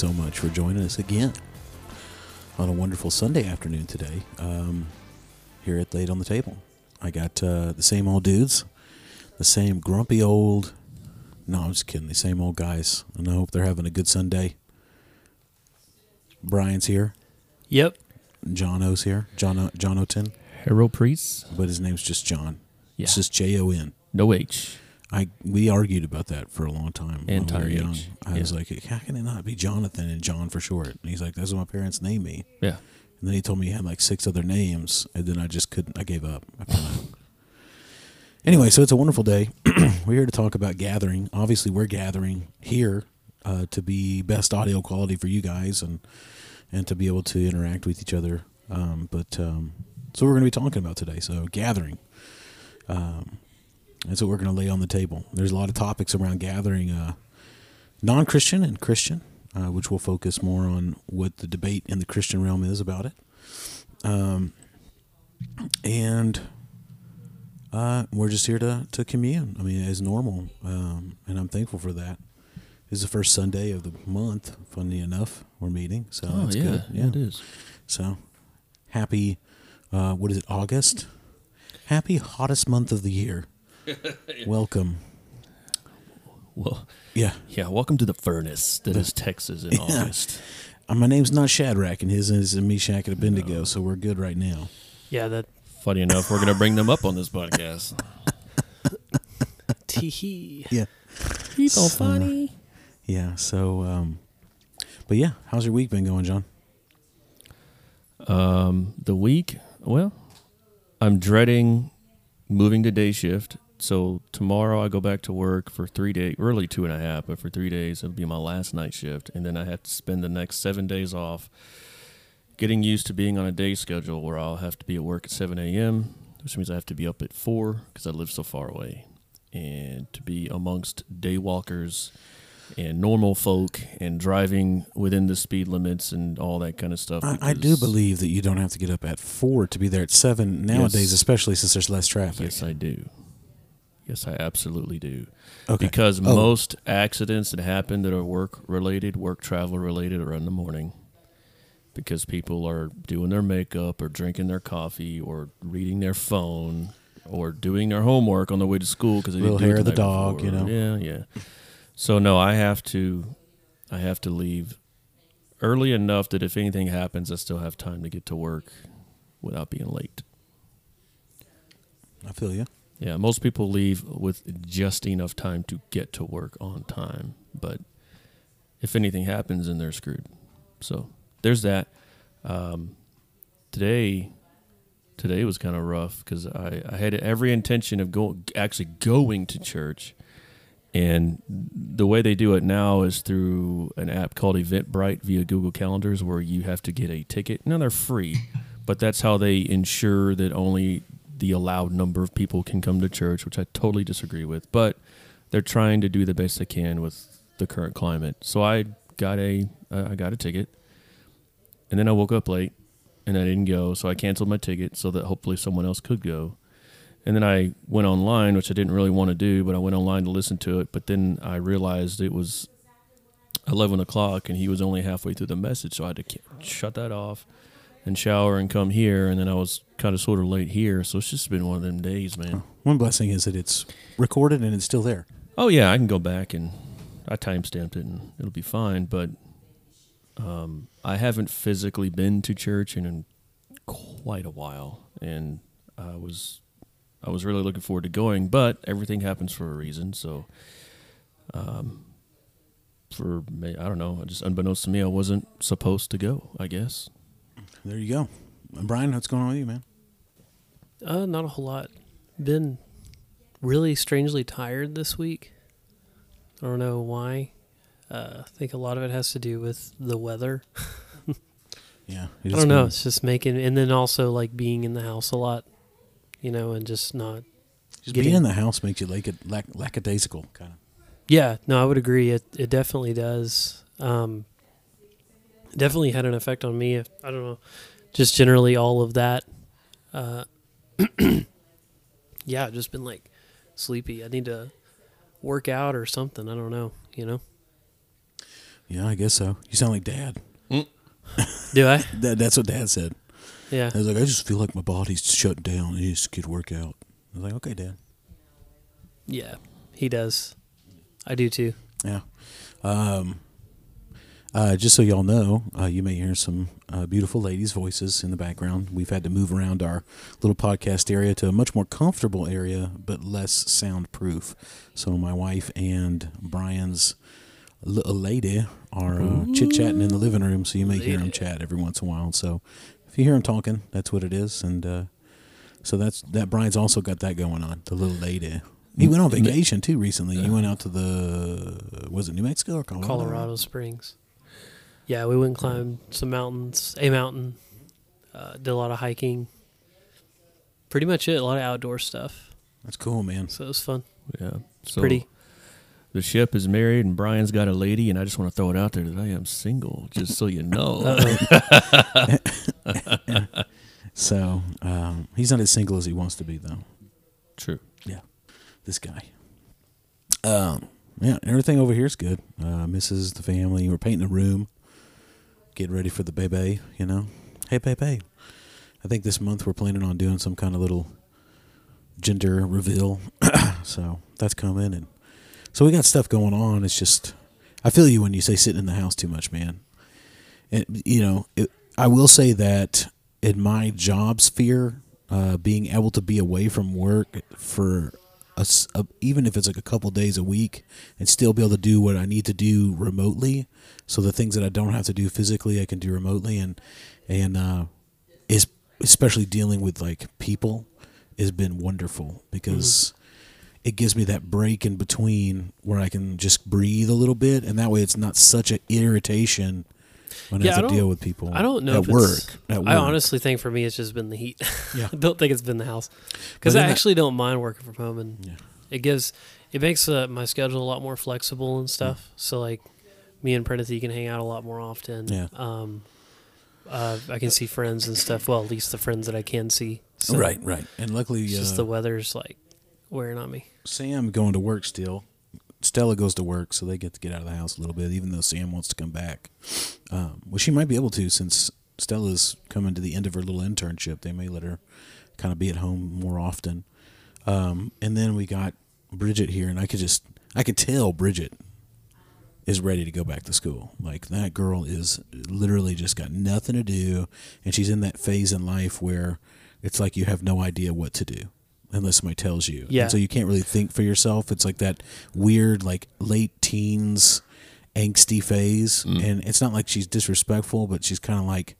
gentlemen, thank you so much for joining us again on a wonderful Sunday afternoon today um, here at Lay It on the Table. I got uh, the same old dudes, the same grumpy old. No, I'm just kidding. The same old guys, and I hope they're having a good Sunday. Brian's here. Yep. John O's here. John o- John O'Ton, Harold Priest? but his name's just John. Yeah. It's just J O N. No H. I we argued about that for a long time when we Anti-H, were young. I was like, how can it not be Jonathan and John for short? And he's like, that's what my parents named me. Yeah. And then he told me he had like six other names, and then I just couldn't. I gave up. Anyway, so it's a wonderful day. we're here to talk about gathering. Obviously, we're gathering here uh, to be best audio quality for you guys, and and to be able to interact with each other. Um, but um, so we're going to be talking about today. So gathering. Um, that's what we're going to lay on the table. There's a lot of topics around gathering, uh, non-Christian and Christian, uh, which will focus more on what the debate in the Christian realm is about it. Um, and uh, we're just here to, to commune. I mean, as normal, um, and I'm thankful for that. This is the first Sunday of the month. Funny enough, we're meeting, so Oh, that's yeah. good. Yeah, it is. So happy. Uh, what is it? August. Happy hottest month of the year. Welcome. Well, Yeah. yeah, welcome to the furnace that is Texas in Yeah. August. Uh, my name's not Shadrach, and his is Meshach and Abednego, so we're good right now. Yeah, that Funny enough, we're going to bring them up on this podcast. tee Yeah. He's so funny. Yeah. So, um, but yeah, how's your week been going, John? Um, the week, well, I'm dreading moving to day shift. So tomorrow I go back to work for three days, early two and a half, but for three days it'll be my last night shift, and then I have to spend the next seven days off, getting used to being on a day schedule where I'll have to be at work at 7 a.m., which means I have to be up at four because I live so far away, and to be amongst day walkers and normal folk and driving within the speed limits and all that kind of stuff. I, I do believe that you don't have to get up at four to be there at seven nowadays, Yes. especially since there's less traffic. Yes, I do. Yes, I absolutely do. okay. Because Oh. most accidents that happen that are work related, work travel related, are in the morning. Because people are doing their makeup or drinking their coffee or reading their phone or doing their homework on the way to school because they didn't do it hair the night dog, you know. Yeah, yeah. So no, I have to, I have to leave early enough that if anything happens, I still have time to get to work without being late. I feel you. Yeah, most people leave with just enough time to get to work on time, but if anything happens, then they're screwed. So there's that. Um, today, today was kind of rough because I, I had every intention of go actually going to church, and the way they do it now is through an app called Eventbrite via Google Calendars, where you have to get a ticket. Now they're free, but that's how they ensure that only the allowed number of people can come to church, which I totally disagree with. But they're trying to do the best they can with the current climate. So I got a uh, I got a ticket, and then I woke up late, and I didn't go. So I canceled my ticket so that hopefully someone else could go. And then I went online, which I didn't really want to do, but I went online to listen to it. But then I realized it was eleven o'clock, and he was only halfway through the message, so I had to shut that off and shower and come here. And then I was kind of sort of late here, so it's just been one of them days, man. One blessing is that it's recorded and it's still there. Oh yeah, I can go back and I time stamped it and it'll be fine. But um, I haven't physically been to church in quite a while, and I was I was really looking forward to going. But everything happens for a reason, so um, for me, I don't know. Just unbeknownst to me, I wasn't supposed to go. I guess. There you go. Brian, what's going on with you, man? Uh, not a whole lot. Been really strangely tired this week. I don't know why. Uh, I think a lot of it has to do with the weather. Yeah. I don't know. It's just making, and then also like being in the house a lot, you know, and just not. Just getting- being in the house makes you like lack, lackadaisical, kind of. Yeah, no, I would agree. It it definitely does. Um, definitely had an effect on me. I don't know, just generally all of that. Uh, yeah, just been like sleepy. I need to work out or something. I don't know. You know. Yeah, I guess so. You sound like Dad. Do I? That, that's what Dad said. Yeah. I was like, I just feel like my body's shut down. I just to get work out. I was like, okay, Dad. Yeah. He does. I do too. Yeah. Um, uh, just so y'all know, uh, you may hear some uh, beautiful ladies' voices in the background. We've had to move around our little podcast area to a much more comfortable area, but less soundproof. So my wife and Brian's little lady are uh, chit chatting in the living room. So you may hear them chat every once in a while. So if you hear them talking, that's what it is. And uh, so that's that. Brian's also got that going on. The little lady. He went on vacation too recently. He went out to the was it New Mexico or Colorado? Colorado Springs. Yeah, we went and climbed some mountains, a mountain. Uh, did a lot of hiking. Pretty much it. A lot of outdoor stuff. That's cool, man. So it was fun. Yeah. So Pretty. The ship is married, and Brian's got a lady, and I just want to throw it out there that I am single, just so you know. So um, he's not as single as he wants to be, though. True. Yeah, this guy. Um, yeah, everything over here is good. Uh, misses the family. We're painting the room, getting ready for the baby. You know, hey, baby. I think this month we're planning on doing some kind of little gender reveal. so that's coming, and so we got stuff going on. It's just, I feel you when you say sitting in the house too much, man. And you know, it, I will say that in my job sphere, uh, being able to be away from work for a a even if it's like a couple days a week and still be able to do what I need to do remotely. So the things that I don't have to do physically, I can do remotely, and and uh, is especially dealing with like people has been wonderful because it gives me that break in between where I can just breathe a little bit, and that way it's not such an irritation when Yeah, I have to don't- deal with people. I don't know at if work. At work. I honestly think for me it's just been the heat. Yeah. I don't think it's been the house because I actually don't mind working from home and Yeah. it gives it makes uh, my schedule a lot more flexible and stuff. So like me and Prenity can hang out a lot more often. Yeah. Um, uh, I can see friends and stuff. Well, at least the friends that I can see. So right, right, and luckily, It's just uh, the weather's like wearing on me. Sam going to work still. Stella goes to work, so they get to get out of the house a little bit, even though Sam wants to come back. Um, well, she might be able to since Stella's coming to the end of her little internship. They may let her kind of be at home more often. Um, and then we got Bridget here, and I could just, I could tell Bridget is ready to go back to school. Like that girl is literally just got nothing to do, and she's in that phase in life where it's like you have no idea what to do unless somebody tells you. Yeah. And so you can't really think for yourself. It's like that weird, like late teens, angsty phase, mm. and it's not like she's disrespectful, but she's kind of like.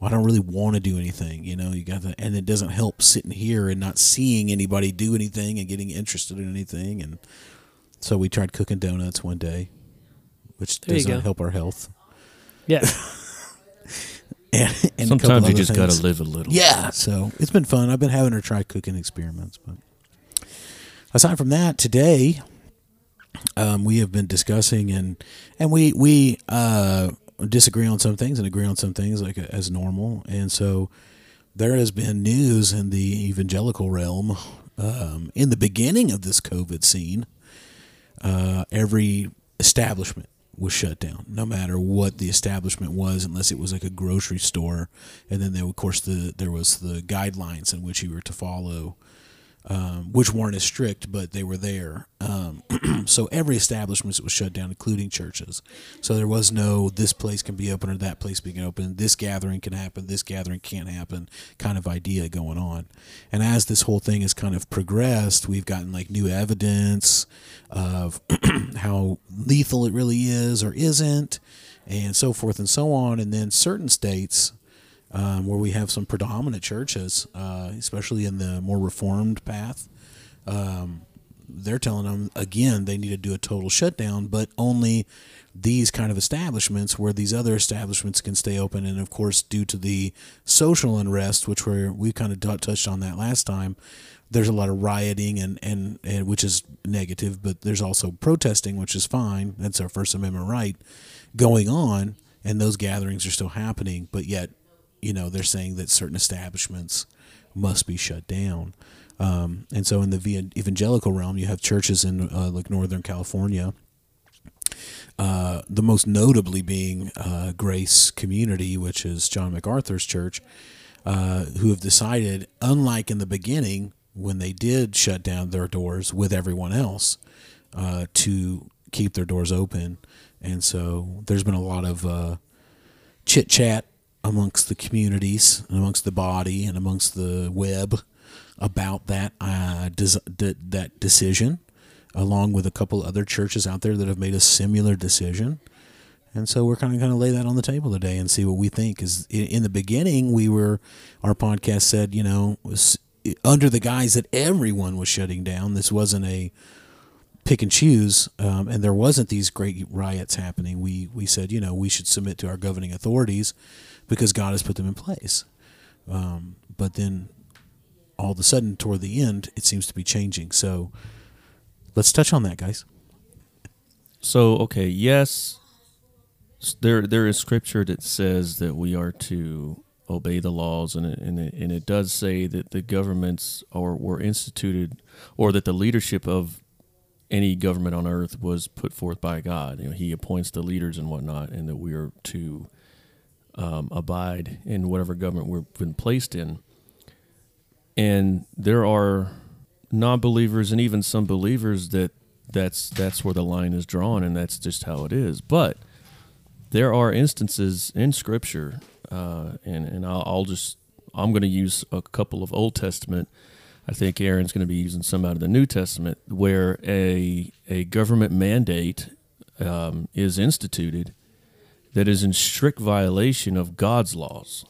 Well, I don't really want to do anything, you know. You got that, and it doesn't help sitting here and not seeing anybody do anything and getting interested in anything. And so we tried cooking donuts one day, which There does not help our health. Yeah. And, and Sometimes you just got to live a little. Yeah, so it's been fun. I've been having her try cooking experiments, but aside from that, today um, we have been discussing and and we we uh, disagree on some things and agree on some things like as normal, and so there has been news in the evangelical realm um, in the beginning of this COVID scene. Uh, every establishment was shut down, no matter what the establishment was, unless it was like a grocery store. And then of course, the there was the guidelines in which you were to follow, um, which weren't as strict, but they were there. Um, so every establishment was shut down, including churches. So there was no this place can be open or that place being open. This gathering can happen. This gathering can't happen. Kind of idea going on. And as this whole thing has kind of progressed, we've gotten like new evidence of how lethal it really is or isn't, and so forth and so on. And then certain states um, where we have some predominant churches, uh, especially in the more reformed path, um, they're telling them again they need to do a total shutdown, but only these kind of establishments where these other establishments can stay open. And of course, due to the social unrest, which we we kind of touched on that last time, there's a lot of rioting and, and, and which is negative, but there's also protesting, which is fine. That's our First Amendment right going on, and those gatherings are still happening. But yet, you know, they're saying that certain establishments must be shut down. Um, and so, in the evangelical realm, you have churches in uh, like Northern California Uh, the most notably being uh, Grace Community, which is John MacArthur's church, uh, who have decided, unlike in the beginning when they did shut down their doors with everyone else, uh, to keep their doors open. And so there's been a lot of uh, chit chat amongst the communities, and amongst the body, and amongst the web about that uh, des- d- that decision, along with a couple other churches out there that have made a similar decision. And so we're kind of going to lay that on the table today and see what we think. Is in, the beginning we were, our podcast said, you know, was under the guise that everyone was shutting down. This wasn't a pick and choose, um, and there wasn't these great riots happening. We we said, you know, we should submit to our governing authorities because God has put them in place. Um, but then all of a sudden, toward the end, it seems to be changing. So let's touch on that, guys. So okay, yes, there there is scripture that says that we are to obey the laws, and it, and it, and it does say that the governments are were instituted, or that the leadership of any government on earth was put forth by God. You know, He appoints the leaders and whatnot, and that we are to um, abide in whatever government we've been placed in. And there are non-believers and even some believers that that's that's where the line is drawn, and that's just how it is. But there are instances in Scripture, uh, and and I'll, I'll just I'm going to use a couple of Old Testament. I think Aaron's going to be using some out of the New Testament, where a a government mandate um, is instituted that is in strict violation of God's laws,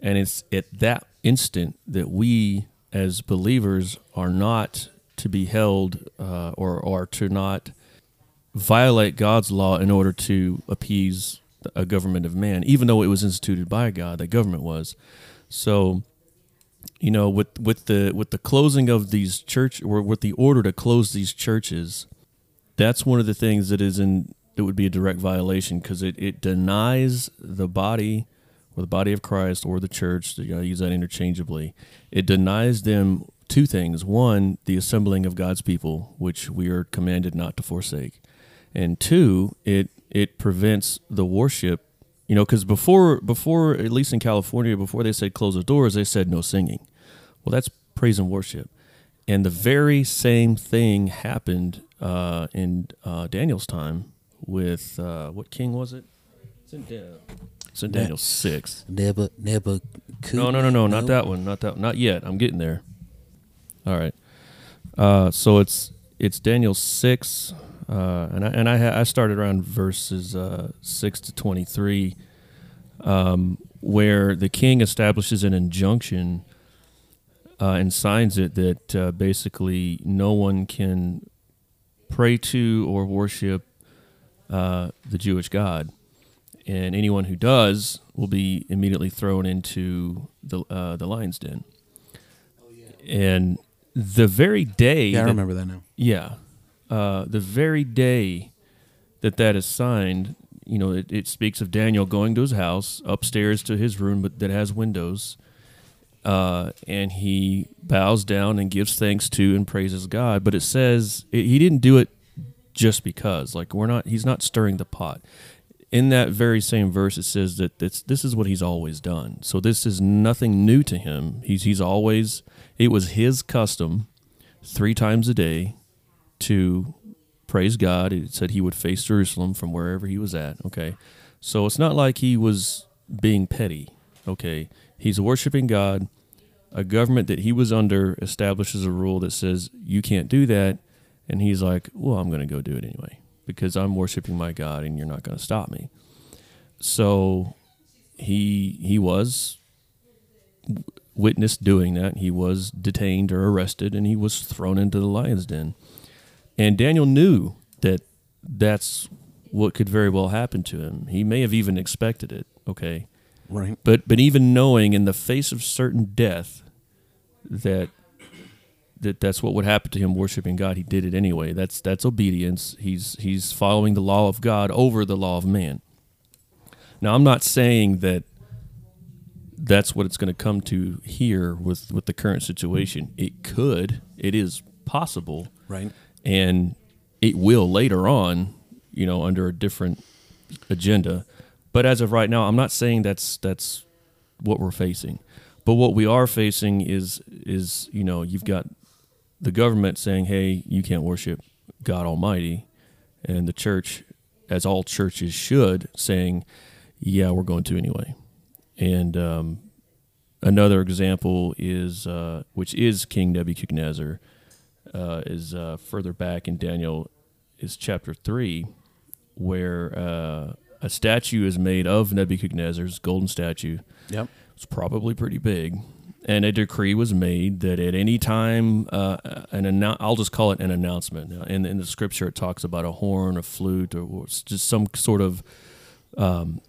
and it's at that instant that we as believers are not to be held uh, or or to not violate God's law in order to appease a government of man, even though it was instituted by God. That government was. So, you know, with with the with the closing of these church or with the order to close these churches, that's one of the things that is in that would be a direct violation because it, it denies the body or the body of Christ or the church. You know, I use that interchangeably. It denies them two things: one, the assembling of God's people, which we are commanded not to forsake, and two, it it prevents the worship. You know, because before before at least in California, before they said close the doors, they said no singing. Well, that's praise and worship, and the very same thing happened uh, in uh, Daniel's time with uh, what king was it? It's in, Dan- it's in Da- Daniel six. Never, never. No, no, no, no, not that one. Not that. Not yet. I'm getting there. All right. Uh, so it's it's Daniel six, uh, and I and I, ha- I started around verses uh, six to twenty three, um, where the king establishes an injunction uh, and signs it that uh, basically no one can pray to or worship uh, the Jewish God and anyone who does will be immediately thrown into the uh, the lion's den. And the very day, Yeah, I that- remember that now. yeah, uh, the very day that that is signed, you know, it, it speaks of Daniel going to his house upstairs to his room, but that has windows, uh, and he bows down and gives thanks to and praises God. But it says it, he didn't do it just because, like we're not, he's not stirring the pot. In that very same verse, it says that this, this is what he's always done. So this is nothing new to him. He's he's always it was his custom three times a day to praise God. It said he would face Jerusalem from wherever he was at. Okay. So it's not like he was being petty. Okay. He's worshiping God. A government that he was under establishes a rule that says you can't do that. And he's like, well, I'm going to go do it anyway because I'm worshiping my God and you're not going to stop me. So he he was witnessed doing that. He was detained or arrested and he was thrown into the lion's den. And Daniel knew that that's what could very well happen to him. He may have even expected it, okay? Right. But but even knowing in the face of certain death that that that's what would happen to him worshiping God, he did it anyway. That's that's obedience. He's he's following the law of God over the law of man. Now I'm not saying that that's what it's going to come to here with with the current situation. It could, it is possible, Right. And it will later on you know, under a different agenda. But as of right now, I'm not saying that's that's what we're facing. But what we are facing is is you know you've got the government saying, "Hey, you can't worship God Almighty," and the church, as all churches should, saying, "Yeah, we're going to anyway." And um, another example is, uh, which is King Nebuchadnezzar, uh, is uh, further back in Daniel, is chapter three, where uh, a statue is made of Nebuchadnezzar's golden statue. Yep. It's probably pretty big. And a decree was made that at any time, uh, an annou- I'll just call it an announcement. Now, in, in the scripture, it talks about a horn, a flute, or, or just some sort of um,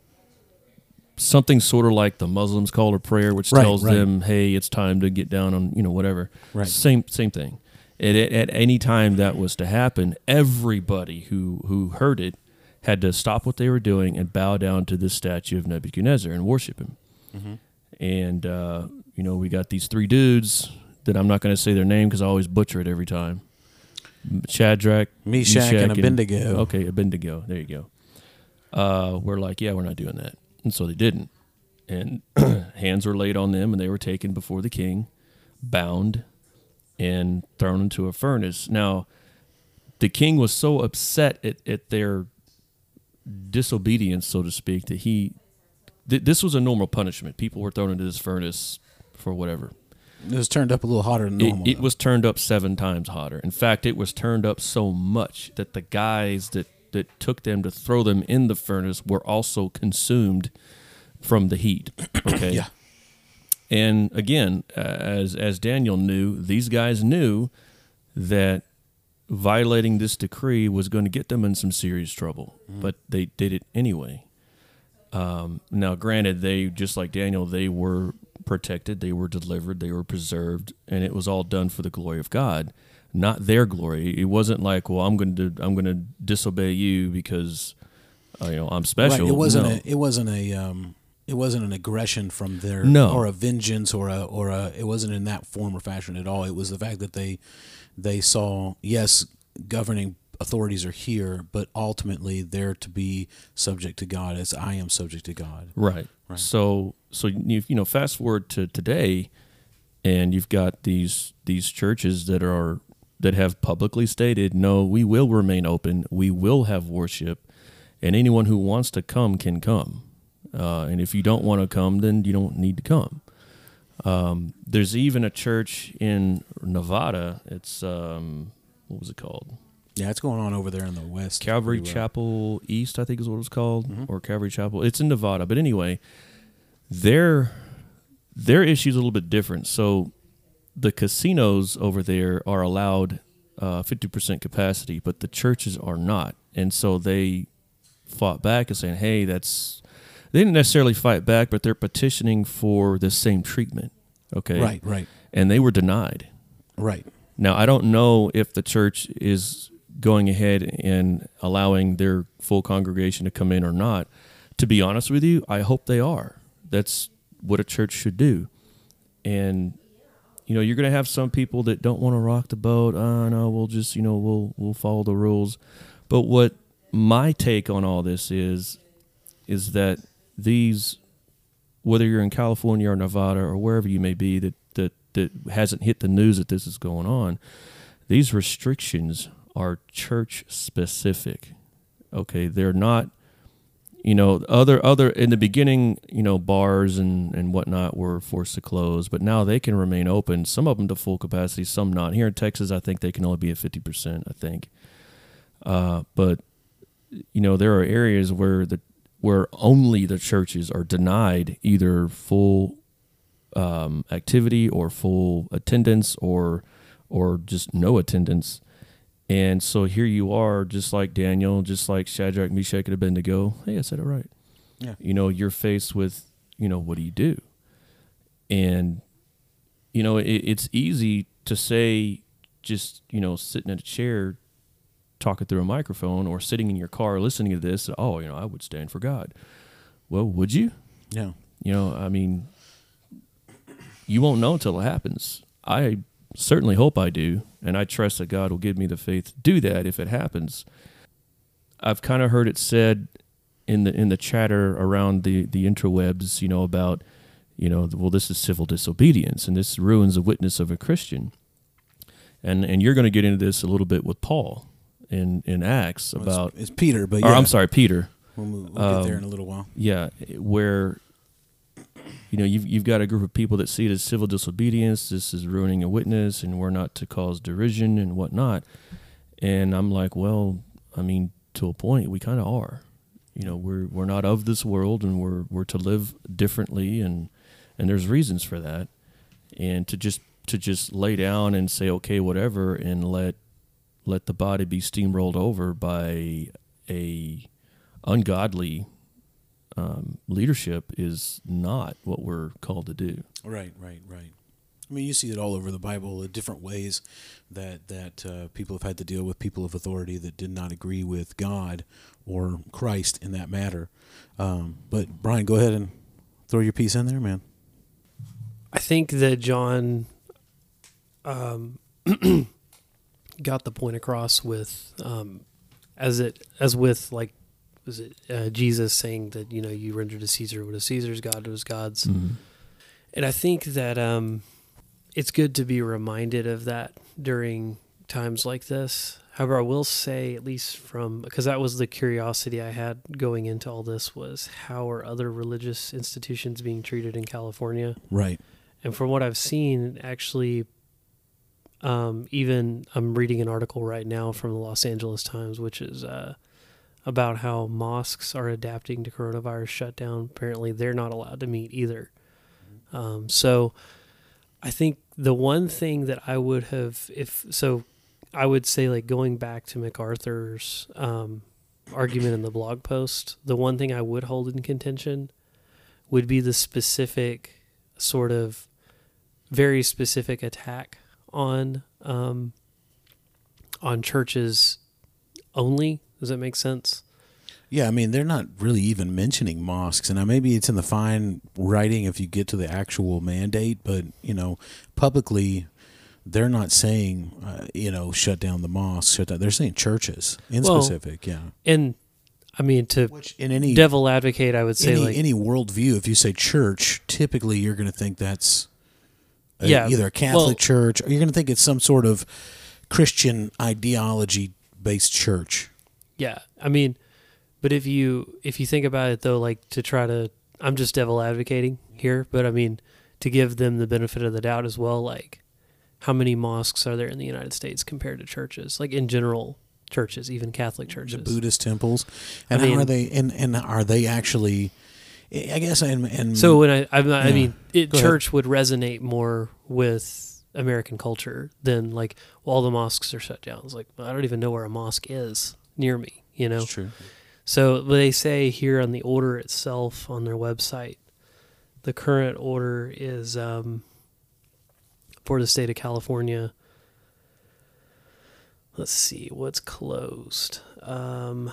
something sort of like the Muslims call a prayer, which Right, tells right. them, "Hey, it's time to get down on you know whatever." Right. Same same thing. At, at, at any time that was to happen, everybody who who heard it had to stop what they were doing and bow down to this statue of Nebuchadnezzar and worship him. And uh, you know, we got these three dudes that I'm not going to say their name because I always butcher it every time. Shadrach, Meshach, and Abednego. Okay, Abednego. There you go. Uh, we're like, yeah, we're not doing that, and so they didn't. And hands were laid on them, and they were taken before the king, bound, and thrown into a furnace. Now, the king was so upset at, at their disobedience, so to speak, that he. Th- this was a normal punishment. People were thrown into this furnace for whatever. It was turned up a little hotter than It, normal. it though. was turned up seven times hotter. In fact, it was turned up so much that the guys that, that took them to throw them in the furnace were also consumed from the heat. Okay. Yeah. And again, uh, as as Daniel knew, these guys knew that violating this decree was going to get them in some serious trouble, but they did it anyway. Um, now, granted, they just like Daniel, they were protected, they were delivered, they were preserved, and it was all done for the glory of God, not their glory. It wasn't like, well, I'm going to I'm going to disobey you because uh, you know I'm special. Right. It wasn't No. a. It wasn't a. Um, it wasn't an aggression from their No. or a vengeance or a or a. It wasn't in that form or fashion at all. It was the fact that they they saw yes, governing authorities are here, but ultimately they're to be subject to God as I am subject to God. Right. Right. So so you you know fast forward to today, and you've got these these churches that are that have publicly stated, no, we will remain open, we will have worship, and anyone who wants to come can come, uh, and if you don't want to come, then you don't need to come. Um, there's even a church in Nevada. It's um, what was it called? Yeah, it's going on over there in the west. Calvary well. Chapel East, I think is what it's called, Mhm. or Calvary Chapel. It's in Nevada, but anyway, their their issue is a little bit different. So the casinos over there are allowed uh, fifty percent capacity, but the churches are not, and so they fought back and saying, "Hey, that's." They didn't necessarily fight back, but they're petitioning for the same treatment. Okay, Right. Right. and they were denied. Right. Now, I don't know if the church is going ahead and allowing their full congregation to come in or not. To be honest with you, I hope they are. That's what a church should do. And you know, you're going to have some people that don't want to rock the boat. Oh, no, we'll just, you know, we'll we'll follow the rules. But what my take on all this is is that these whether you're in California or Nevada or wherever you may be that that that hasn't hit the news that this is going on, these restrictions are church specific. Okay, they're not you know other other in the beginning you know bars and and whatnot were forced to close but now they can remain open some of them to full capacity some not here in texas i think they can only be at 50% i think uh, but you know there are areas where the where only the churches are denied either full um, activity or full attendance or or just no attendance and so here you are, just like Daniel, just like Shadrach, Meshach, and Abednego. Hey, I said it right. Yeah. You know, you're faced with, you know, what do you do? And, you know, it, it's easy to say, just, you know, sitting in a chair, talking through a microphone, or sitting in your car listening to this, oh, you know, I would stand for God. Well, would you? Yeah. You know, I mean, you won't know until it happens. I certainly hope I do, and I trust that God will give me the faith to do that if it happens. I've kind of heard it said in the in the chatter around the the interwebs, you know, about you know, well, this is civil disobedience and this ruins the witness of a Christian. And and you're going to get into this a little bit with Paul in in Acts Well, about. it's, it's Peter, but Or I'm sorry, Peter. We'll, we'll get there Um, in a little while. Yeah, where you know you've you've got a group of people that see it as civil disobedience. This is ruining a witness, and we're not to cause derision and whatnot. And I'm like, well, I mean, to a point, we kind of are. You know, we're we're not of this world, and we're we're to live differently, and and there's reasons for that. And to just to just lay down and say okay, whatever, and let let the body be steamrolled over by a ungodly um, leadership is not what we're called to do. Right, right, right. I mean, you see it all over the Bible, the different ways that that uh, people have had to deal with people of authority that did not agree with God or Christ in that matter. Um, but Brian, go ahead and throw your piece in there, man. I think that John um, got the point across with um, as it as with like was it uh, Jesus saying that you know you render to Caesar what is Caesar's, God to his God's, and I think that um, it's good to be reminded of that during times like this. However, I will say, at least from because that was the curiosity I had going into all this was how are other religious institutions being treated in California? Right. And from what I've seen, actually, um, even I'm reading an article right now from the Los Angeles Times, which is uh, about how mosques are adapting to coronavirus shutdown. Apparently, they're not allowed to meet either. Um, so, I think the one thing that I would have, if so, I would say like going back to MacArthur's um, argument in the blog post, the one thing I would hold in contention would be the specific sort of very specific attack on um, on churches only. Does that make sense? Yeah, I mean, they're not really even mentioning mosques, and now maybe it's in the fine writing if you get to the actual mandate, but you know, publicly, they're not saying, uh, you know, shut down the mosques. Shut down. They're saying churches in Well, specific. Yeah. And I mean, to Which in any devil advocate, I would say any, like any worldview, if you say church, typically you're going to think that's a, Yeah, either a Catholic well- church or you're going to think it's some sort of Christian ideology based church. Yeah, I mean, but if you if you think about it though, like to try to, I'm just devil advocating here, but I mean to give them the benefit of the doubt as well. Like, how many mosques are there in the United States compared to churches? Like in general, churches, even Catholic The churches. Buddhist temples, and I mean- how are they? And and are they actually? I guess and and So when I I, I Yeah. mean, it, Go ahead. church would resonate more with American culture than like well, all the mosques are shut down. It's like well, I don't even know where a mosque is near me. You know. That's true. So they say here on the order itself on their website, the current order is um, for the state of California. Let's see what's closed. Um,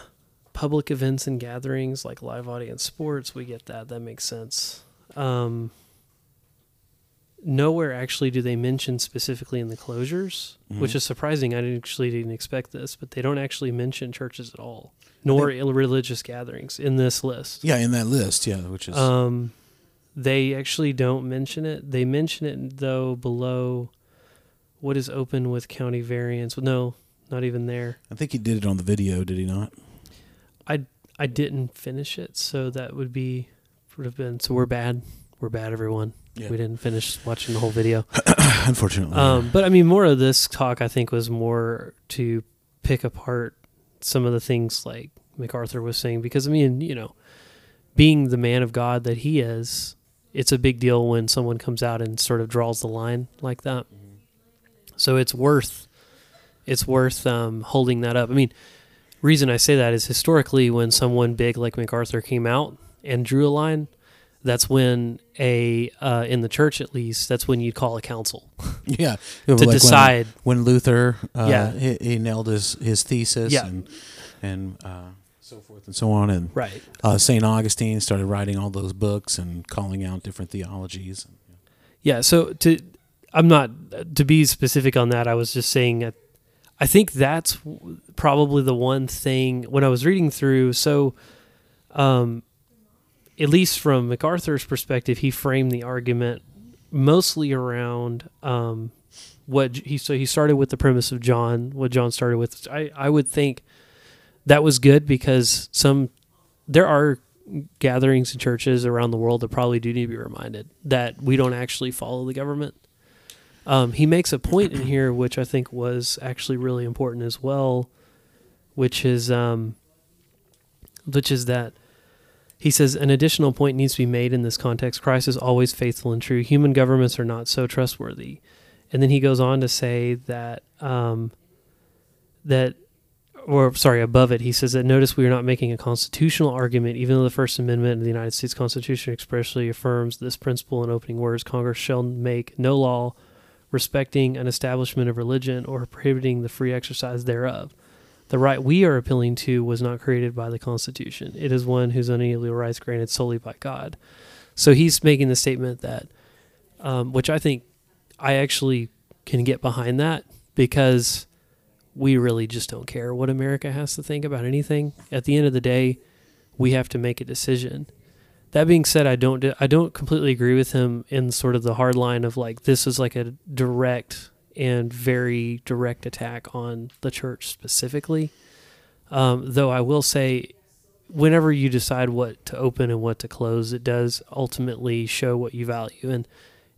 public events and gatherings like live audience sports, we get that. That makes sense. Um, nowhere actually do they mention specifically in the closures, which Mhm. is surprising. I didn't actually didn't expect this, but they don't actually mention churches at all, nor religious gatherings in this list. Yeah, in that list, yeah, which is Um, they actually don't mention it. They mention it though below what is open with county variance. No, not even there. I think he did it on the video, did he not? I I didn't finish it, so that would be would have been. So we're bad. We're bad, everyone. Yeah. We didn't finish watching the whole video. Unfortunately. Um, but I mean, more of this talk I think was more to pick apart some of the things like MacArthur was saying, because I mean, you know, being the man of God that he is, it's a big deal when someone comes out and sort of draws the line like that. So it's worth it's worth um, holding that up. I mean, reason I say that is historically when someone big like MacArthur came out and drew a line, that's when a uh, in the church at least that's when you'd call a council yeah, to like decide. when, Luther, uh, Yeah. he, he nailed his his thesis, Yeah. and and uh, so forth and so on, and Right. uh, Saint Augustine started writing all those books and calling out different theologies. Yeah. So to, I'm not to be specific on that. I was just saying that I think that's probably the one thing when I was reading through. So, um, at least from MacArthur's perspective, he framed the argument mostly around um, what he so he started with the premise of John, what John started with. I I would think that was good because some there are gatherings and churches around the world that probably do need to be reminded that we don't actually follow the government. Um, he makes a point in here, which I think was actually really important as well, which is um, which is that he says an additional point needs to be made in this context. Christ is always faithful and true. Human governments are not so trustworthy. And then he goes on to say that um, that or sorry, above it, he says that notice we are not making a constitutional argument, even though the First Amendment of the United States Constitution expressly affirms this principle in opening words Congress shall make no law respecting an establishment of religion or prohibiting the free exercise thereof. The right we are appealing to was not created by the Constitution. It is one whose unalienable rights granted solely by God. So he's making the statement that, um, which I think I actually can get behind that because we really just don't care what America has to think about anything. At the end of the day, we have to make a decision. That being said, I don't I don't completely agree with him in sort of the hard line of like this is like a direct and very direct attack on the church specifically. Um, though I will say, whenever you decide what to open and what to close, it does ultimately show what you value. And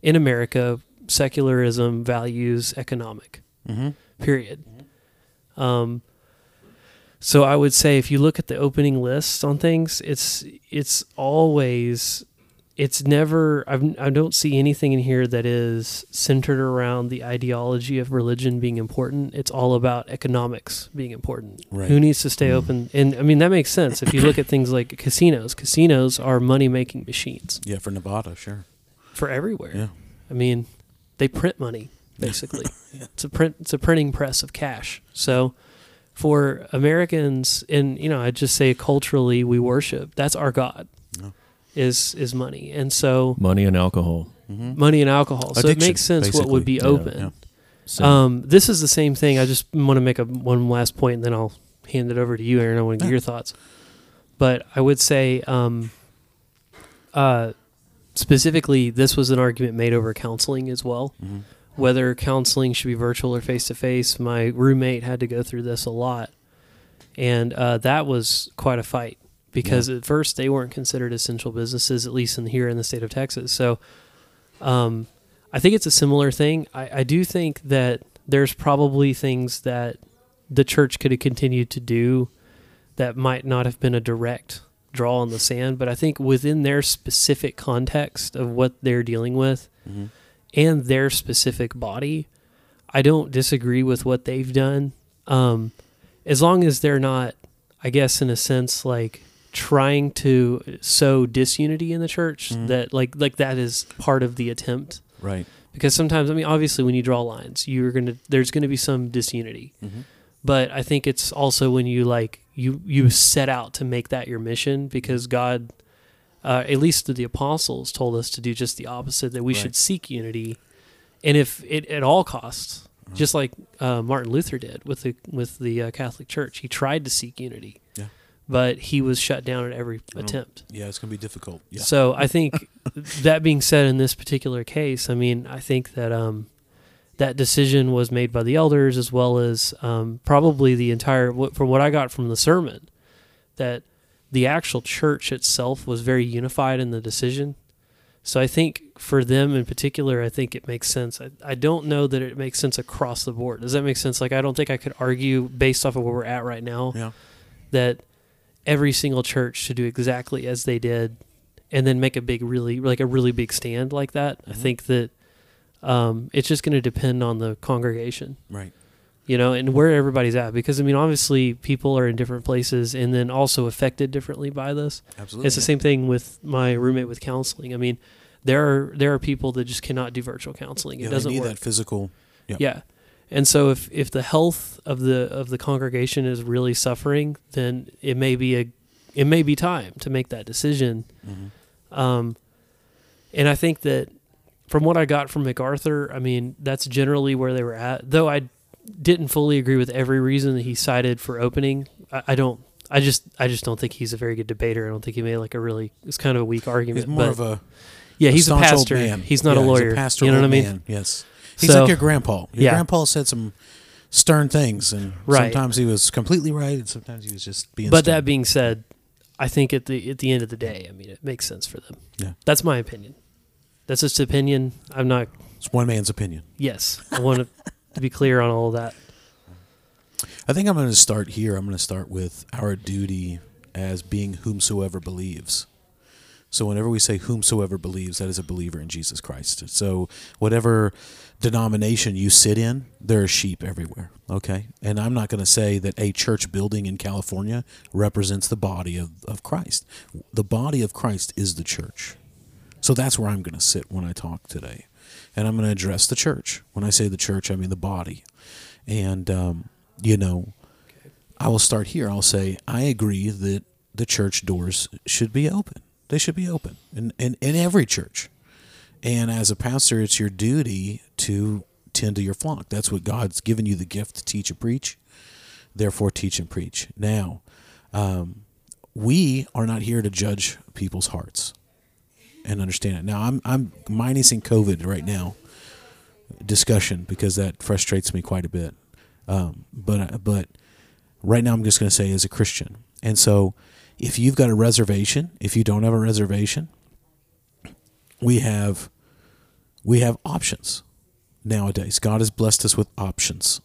in America, secularism values economic Mm-hmm. period. Um, so I would say if you look at the opening list on things, it's it's always it's never I've, I don't see anything in here that is centered around the ideology of religion being important. It's all about economics being important. Right. Who needs to stay mm-hmm. open? And I mean that makes sense if you look at things like casinos. Casinos are money making machines Yeah, for Nevada, sure. for everywhere. Yeah. I mean, they print money basically. yeah. It's a print. It's a printing press of cash. So, for Americans, and you know, I just say culturally, we worship. That's our god. Yeah. Is is money, and so Money and alcohol. Mm-hmm. money and alcohol. So it makes sense what would be basically. Yeah, open. yeah. Um, this is the same thing. I just want to make a one last point, and then I'll hand it over to you, Aaron. I want to get Yeah. your thoughts. But I would say, um, uh, specifically, this was an argument made over counseling as well. Mhm. Whether counseling should be virtual or face to face. My roommate had to go through this a lot, and uh, that was quite a fight because at first they weren't considered essential businesses, at least in here in the state of Texas. So, um, I think it's a similar thing. I, I do think that there's probably things that the church could have continued to do that might not have been a direct draw on the sand, but I think within their specific context of what they're dealing with Mhm. And their specific body, I don't disagree with what they've done. Um, as long as they're not, I guess, in a sense, like trying to sow disunity in the church, Mhm. that like like that is part of the attempt Right. because sometimes I mean obviously when you draw lines you're to there's going to be some disunity Mm-hmm. but I think it's also when you like you you set out to make that your mission because God uh, at least the apostles told us to do just the opposite that we Right. should seek unity and if it at all costs Uh-huh. just like uh, Martin Luther did with the with the uh, Catholic Church he tried to seek unity Yeah. but he was shut down at every Oh. attempt Yeah, it's gonna be difficult. Yeah. so I think that being said, in this particular case, I mean, I think that um, that decision was made by the elders as well as um, probably the entire. From what I got from the sermon, that the actual church itself was very unified in the decision. So I think for them in particular, I think it makes sense. I, I don't know that it makes sense across the board. Does that make sense? Like I don't think I could argue based off of where we're at right now yeah. that every single church should do exactly as they did and then make a big really like a really big stand like that i Mhm. think that um, it's just going to depend on the congregation Right. You know and where everybody's at because i mean obviously people are in different places and then also affected differently by this Absolutely. it's the same thing with my roommate with counseling i mean there are there are people that just cannot do virtual counseling it Yeah, they doesn't need work that physical. Yeah. yeah. And so if if the health of the of the congregation is really suffering, then it may be a it may be time to make that decision. Mhm. Um, and I think that from what I got from MacArthur, I mean that's generally where they were at. Though I didn't fully agree with every reason that he cited for opening. I, I don't. I just I just don't think he's a very good debater. I don't think he made like a really. It's kind of a weak argument. He's more but of a yeah, he's a pastor. man. He's not Yeah, a lawyer. pastor you know what I mean? man, Yes. He's So- like your grandpa. Your Yeah. grandpa said some stern things, and Right. sometimes he was completely right, and sometimes he was just being. But stern. that being said, I think at the at the end of the day, I mean, it makes sense for them. Yeah. That's my opinion. That's just opinion. I'm not. it's one man's opinion. Yes, I want to, to be clear on all of that. I think I'm going to start here. I'm going to start with our duty as being whomsoever believes. So whenever we say whomsoever believes, that is a believer in Jesus Christ. So whatever denomination you sit in, there are sheep everywhere. Okay, and I'm not going to say that a church building in California represents the body of, of Christ. The body of Christ is the church. So that's where I'm going to sit when I talk today, and I'm going to address the church. When I say the church, I mean the body, and um, you know, I will start here. I'll say I agree that the church doors should be open. They should be open in, in, in every church. And as a pastor, it's your duty to tend to your flock. That's what God's given you the gift to teach and preach. Therefore, teach and preach. Now, um, we are not here to judge people's hearts and understand it. Now, I'm I'm minusing COVID right now discussion because that frustrates me quite a bit. Um, but but right now, I'm just going to say as a Christian, and so if you've got a reservation, if you don't have a reservation, we have we have options nowadays. God has blessed us with options.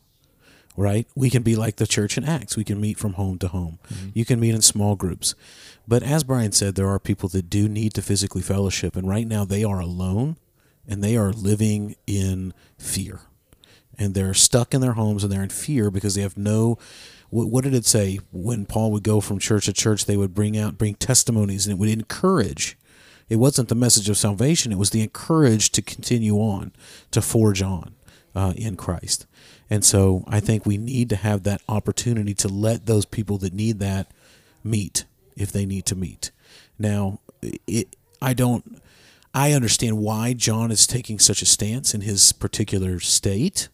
Right? We can be like the church in Acts. We can meet from home to home. You can meet in small groups. But as Brian said, there are people that do need to physically fellowship, and right now they are alone and they are living in fear. And they're stuck in their homes and they're in fear because they have no what, what did it say when Paul would go from church to church? They would bring out, bring testimonies, and it would encourage. It wasn't the message of salvation; it was the encourage to continue on, to forge on uh, in Christ. And so, I think we need to have that opportunity to let those people that need that meet if they need to meet. Now, it I don't. I understand why John is taking such a stance in his particular state.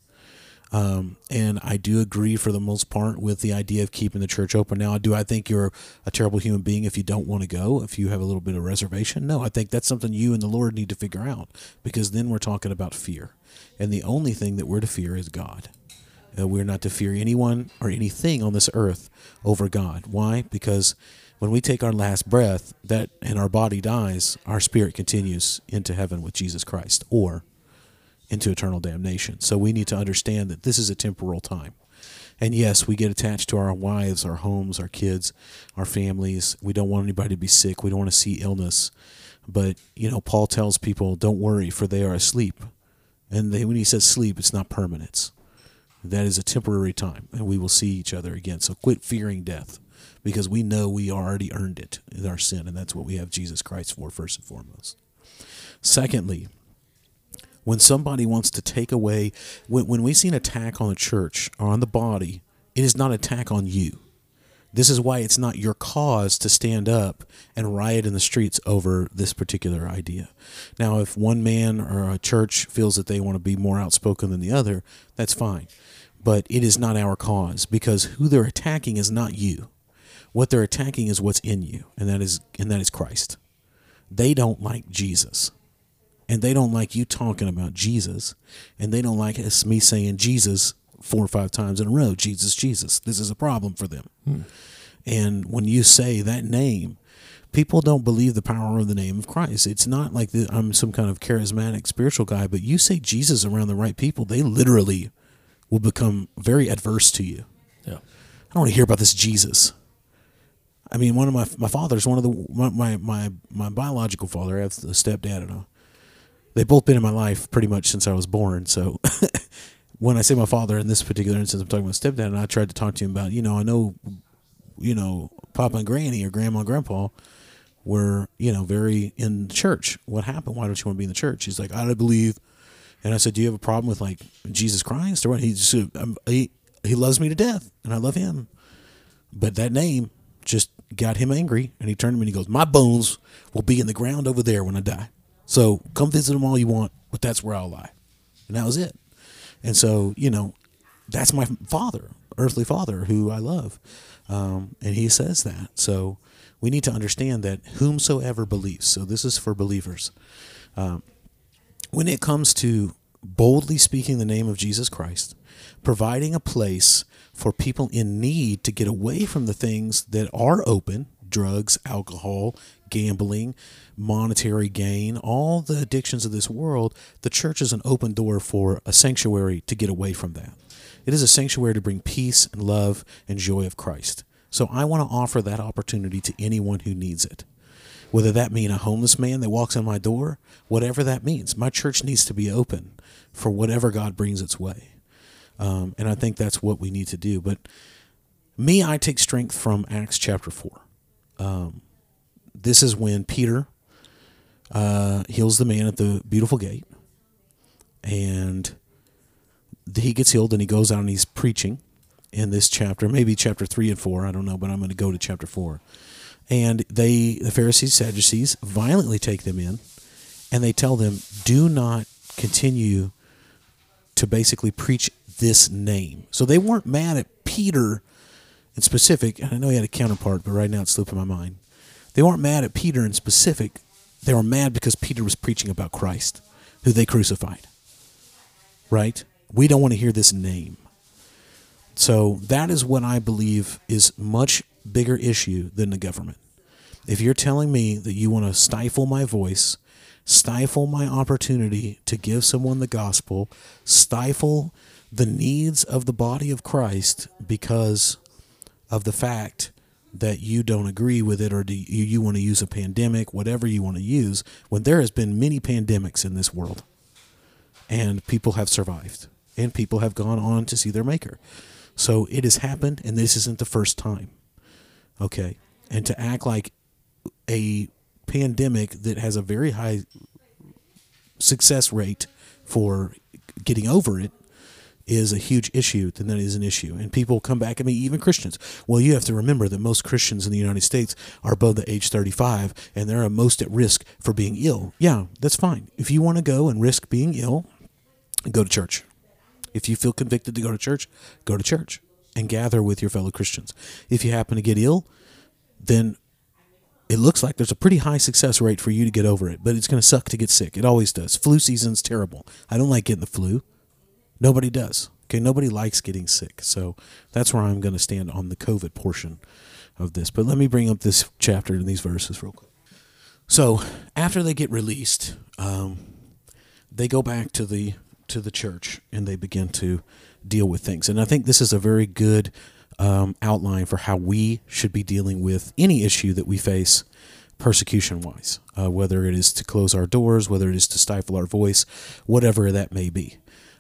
Um, and I do agree for the most part with the idea of keeping the church open. Now, do I think you're a terrible human being if you don't want to go, if you have a little bit of reservation? No, I think that's something you and the Lord need to figure out because then we're talking about fear. And the only thing that we're to fear is God. Uh, we're not to fear anyone or anything on this earth over God. Why? Because when we take our last breath, that and our body dies, our spirit continues into heaven with Jesus Christ, or into eternal damnation. So we need to understand that this is a temporal time. And yes, we get attached to our wives, our homes, our kids, our families. We don't want anybody to be sick. We don't want to see illness. But, you know, Paul tells people, don't worry, for they are asleep. And they, when he says sleep, it's not permanence. That is a temporary time, and we will see each other again. So quit fearing death because we know we already earned it in our sin, and that's what we have Jesus Christ for, first and foremost. Secondly, when somebody wants to take away, when, when we see an attack on the church or on the body, it is not an attack on you. This is why it's not your cause to stand up and riot in the streets over this particular idea. Now, if one man or a church feels that they want to be more outspoken than the other, that's fine. But it is not our cause because who they're attacking is not you. What they're attacking is what's in you, and that is and that is Christ. They don't like Jesus and they don't like you talking about Jesus, and they don't like us me saying Jesus four or five times in a row. Jesus, Jesus. This is a problem for them. Hmm. And when you say that name, people don't believe the power of the name of Christ. It's not like the, I'm some kind of charismatic spiritual guy, but you say Jesus around the right people, they literally will become very adverse to you. Yeah. I don't want to hear about this Jesus. I mean, one of my my fathers, one of the my my my, my biological father, I have a stepdad and a they've both been in my life pretty much since I was born. So when I say my father in this particular instance, I'm talking about stepdad, and I tried to talk to him about, you know, I know, you know, Papa and Granny or Grandma and Grandpa were, you know, very in church. What happened? Why don't you want to be in the church? He's like, I don't believe. And I said, Do you have a problem with like Jesus Christ or what? He just he he loves me to death, and I love him. But that name just got him angry, and he turned to me and he goes, "My bones will be in the ground over there when I die. So come visit them all you want, but that's where I'll lie." And that was it. And so, you know, that's my father, earthly father, who I love. Um, and he says that. So we need to understand that whomsoever believes, so this is for believers. Um, when it comes to boldly speaking the name of Jesus Christ, providing a place for people in need to get away from the things that are open drugs, alcohol, gambling, monetary gain, all the addictions of this world, the church is an open door for a sanctuary to get away from that. It is a sanctuary to bring peace and love and joy of Christ. So I want to offer that opportunity to anyone who needs it. Whether that mean a homeless man that walks in my door, whatever that means, my church needs to be open for whatever God brings its way. Um, and I think that's what we need to do. But me, I take strength from Acts chapter 4. Um, this is when Peter uh, heals the man at the beautiful gate, and he gets healed, and he goes out and he's preaching in this chapter, maybe chapter three and four. I don't know, but I'm going to go to chapter four. And they, the Pharisees, Sadducees, violently take them in, and they tell them, "Do not continue to basically preach this name." So they weren't mad at Peter in specific, I know he had a counterpart, but right now it's slipping my mind. They weren't mad at Peter in specific. They were mad because Peter was preaching about Christ, who they crucified. Right? We don't want to hear this name. So that is what I believe is much bigger issue than the government. If you're telling me that you want to stifle my voice, stifle my opportunity to give someone the gospel, stifle the needs of the body of Christ because of the fact that you don't agree with it or do you, you want to use a pandemic, whatever you want to use, when there has been many pandemics in this world and people have survived and people have gone on to see their maker. So it has happened and this isn't the first time. Okay. And to act like a pandemic that has a very high success rate for getting over it is a huge issue, then that is an issue. And people come back at me, even Christians. Well, you have to remember that most Christians in the United States are above the age 35 and they're most at risk for being ill. Yeah, that's fine. If you want to go and risk being ill, go to church. If you feel convicted to go to church, go to church and gather with your fellow Christians. If you happen to get ill, then it looks like there's a pretty high success rate for you to get over it, but it's going to suck to get sick. It always does. Flu season's terrible. I don't like getting the flu. Nobody does. Okay, nobody likes getting sick. So that's where I'm going to stand on the COVID portion of this. But let me bring up this chapter and these verses real quick. So after they get released, um, they go back to the to the church and they begin to deal with things. And I think this is a very good um, outline for how we should be dealing with any issue that we face persecution wise, uh, whether it is to close our doors, whether it is to stifle our voice, whatever that may be.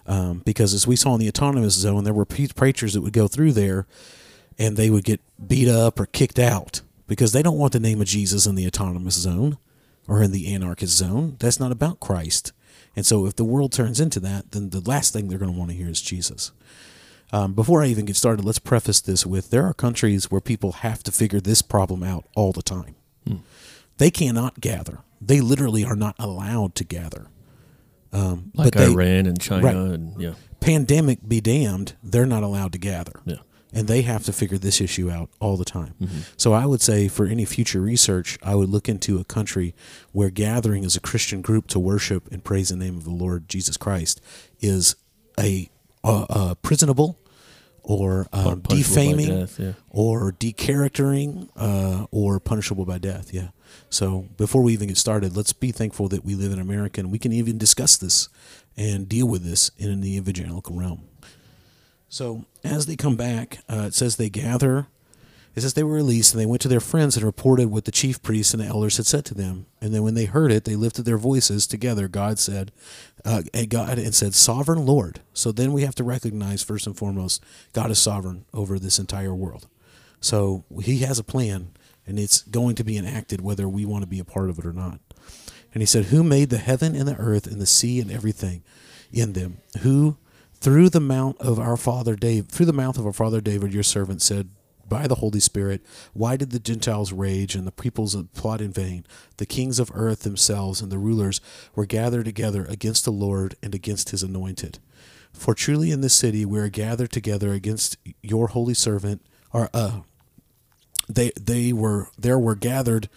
Um, because as we saw in the autonomous zone, there were preachers that would go through there and they would get beat up or kicked out because they don't want the name of Jesus in the autonomous zone or in the anarchist zone. That's not about Christ. And so if the world turns into that, then the last thing they're going to want to hear is Jesus. Um, before I even get started, let's preface this with there are countries where people have to figure this problem out all the time. Hmm. They cannot gather. They literally are not allowed to gather. Um, like but Iran and China right, and yeah. Pandemic be damned, they're not allowed to gather. Yeah. And they have to figure this issue out all the time. Mm-hmm. So I would say for any future research, I would look into a country where gathering as a Christian group to worship and praise the name of the Lord Jesus Christ is a, prisonable or um, defaming death, yeah. or decharactering uh, or punishable by death. Yeah. So before we even get started, let's be thankful that we live in America and we can even discuss this and deal with this in the evangelical realm. So as they come back, uh, it says they gather. It says they were released and they went to their friends and reported what the chief priests and the elders had said to them. And then when they heard it, they lifted their voices together. God said, uh, God and said, "Sovereign Lord." So then we have to recognize first and foremost, God is sovereign over this entire world. So He has a plan and it's going to be enacted whether we want to be a part of it or not. And he said, Who made the heaven and the earth and the sea and everything in them? Who through the mouth of our father David through the mouth of our father David, your servant said, by the Holy Spirit, why did the Gentiles rage and the peoples plot in vain? The kings of earth themselves and the rulers were gathered together against the Lord and against his anointed. For truly in this city we are gathered together against your holy servant, or uh, they they were there were gathered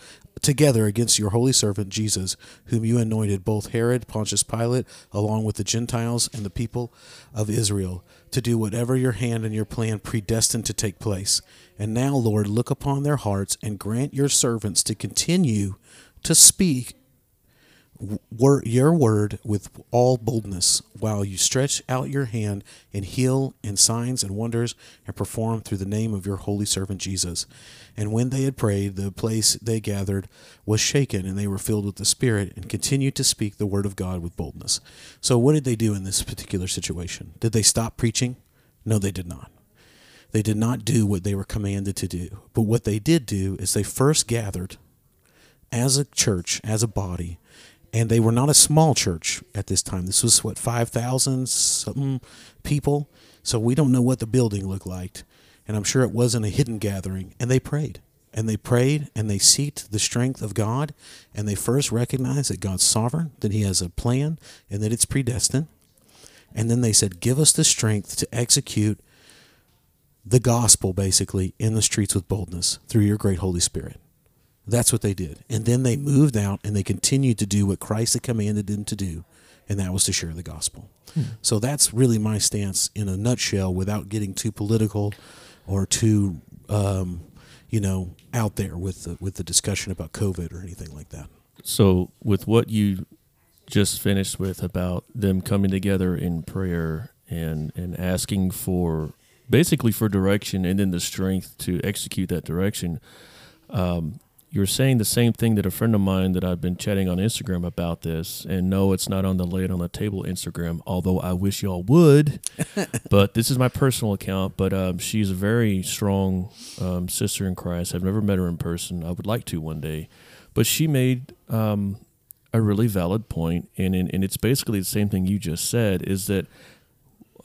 together against your holy servant Jesus, whom you anointed, both Herod, Pontius Pilate, along with the Gentiles and the people of Israel, to do whatever your hand and your plan predestined to take place. And now, Lord, look upon their hearts and grant your servants to continue to speak wor- your word with all boldness, while you stretch out your hand and heal in signs and wonders and perform through the name of your holy servant Jesus. And when they had prayed, the place they gathered was shaken, and they were filled with the Spirit and continued to speak the word of God with boldness. So, what did they do in this particular situation? Did they stop preaching? No, they did not. They did not do what they were commanded to do. But what they did do is they first gathered as a church, as a body, and they were not a small church at this time. This was what five thousand something people. So we don't know what the building looked like, and I'm sure it wasn't a hidden gathering. And they prayed, and they prayed, and they seeked the strength of God, and they first recognized that God's sovereign, that He has a plan, and that it's predestined. And then they said, "Give us the strength to execute." The gospel, basically, in the streets with boldness through your great Holy Spirit. That's what they did. And then they moved out and they continued to do what Christ had commanded them to do, and that was to share the gospel. Hmm. So that's really my stance in a nutshell without getting too political or too, um, you know, out there with the, with the discussion about COVID or anything like that. So, with what you just finished with about them coming together in prayer and, and asking for basically for direction and then the strength to execute that direction. Um, you're saying the same thing that a friend of mine that I've been chatting on Instagram about this, and no, it's not on the lay it on the table Instagram, although I wish y'all would. but this is my personal account. But um, she's a very strong um, sister in Christ. I've never met her in person. I would like to one day. But she made um, a really valid point, and, and and it's basically the same thing you just said. Is that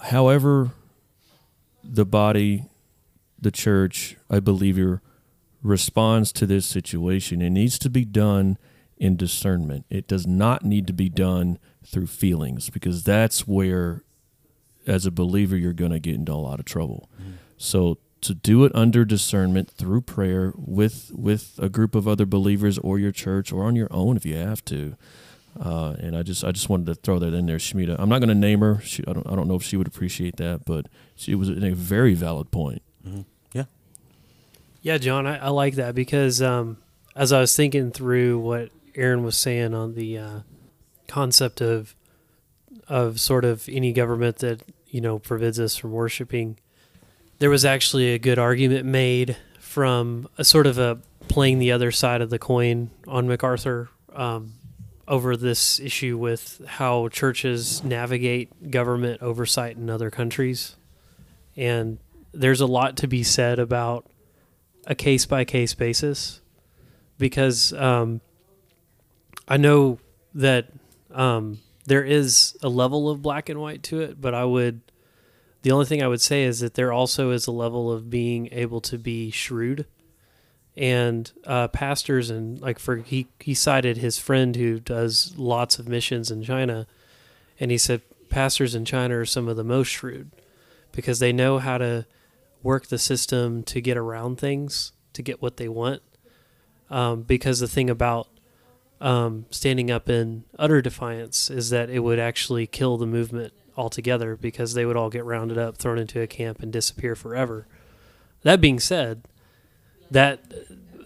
however the body, the church, I believe you're responds to this situation. It needs to be done in discernment. It does not need to be done through feelings because that's where, as a believer, you're going to get into a lot of trouble. Mm-hmm. So to do it under discernment through prayer with with a group of other believers or your church or on your own if you have to. Uh, and I just I just wanted to throw that in there, Shmita. I'm not going to name her. She, I don't I don't know if she would appreciate that, but she was a very valid point. Mm-hmm. Yeah, John, I, I like that because um, as I was thinking through what Aaron was saying on the uh, concept of of sort of any government that you know forbids us from worshiping, there was actually a good argument made from a sort of a playing the other side of the coin on MacArthur um, over this issue with how churches navigate government oversight in other countries, and there's a lot to be said about a case by case basis because um, I know that um, there is a level of black and white to it, but I would. The only thing I would say is that there also is a level of being able to be shrewd, and uh, pastors and like for he he cited his friend who does lots of missions in China, and he said pastors in China are some of the most shrewd because they know how to work the system to get around things to get what they want. Um, because the thing about um, standing up in utter defiance is that it would actually kill the movement altogether because they would all get rounded up, thrown into a camp, and disappear forever. That being said, that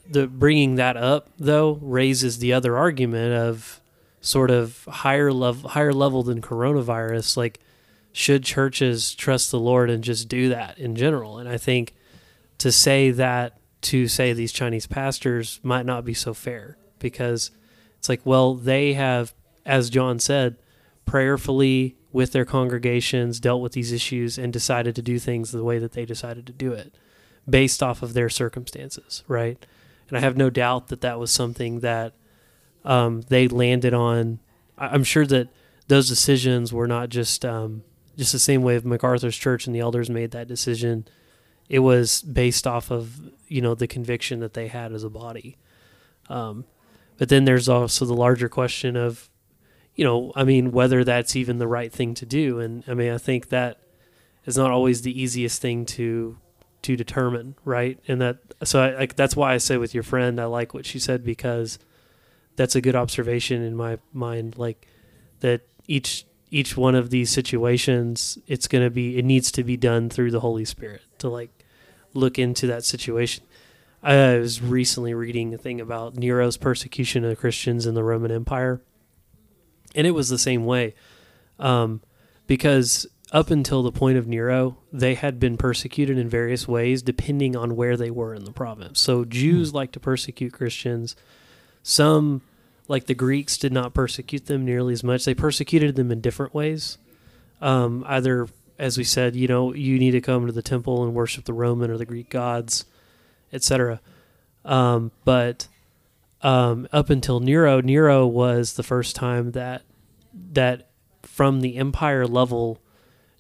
the bringing that up though raises the other argument of sort of higher level higher level than coronavirus like should churches trust the Lord and just do that in general? And I think to say that to say these Chinese pastors might not be so fair because it's like, well, they have, as John said, prayerfully with their congregations dealt with these issues and decided to do things the way that they decided to do it based off of their circumstances, right? And I have no doubt that that was something that um, they landed on. I'm sure that those decisions were not just um, just the same way of MacArthur's church and the elders made that decision. It was based off of you know the conviction that they had as a body. Um, but then there's also the larger question of, you know, I mean, whether that's even the right thing to do. And I mean, I think that is not always the easiest thing to to determine, right? And that so I, that's why I say with your friend, I like what she said because that's a good observation in my mind. Like that each each one of these situations, it's going to be it needs to be done through the Holy Spirit to like look into that situation. I was recently reading a thing about Nero's persecution of Christians in the Roman Empire, and it was the same way, um, because up until the point of Nero, they had been persecuted in various ways depending on where they were in the province. So Jews like to persecute Christians. Some, like the Greeks, did not persecute them nearly as much. They persecuted them in different ways. Um, either, as we said, you know, you need to come to the temple and worship the Roman or the Greek gods, etc. Um, but um, up until Nero, Nero was the first time that that from the empire level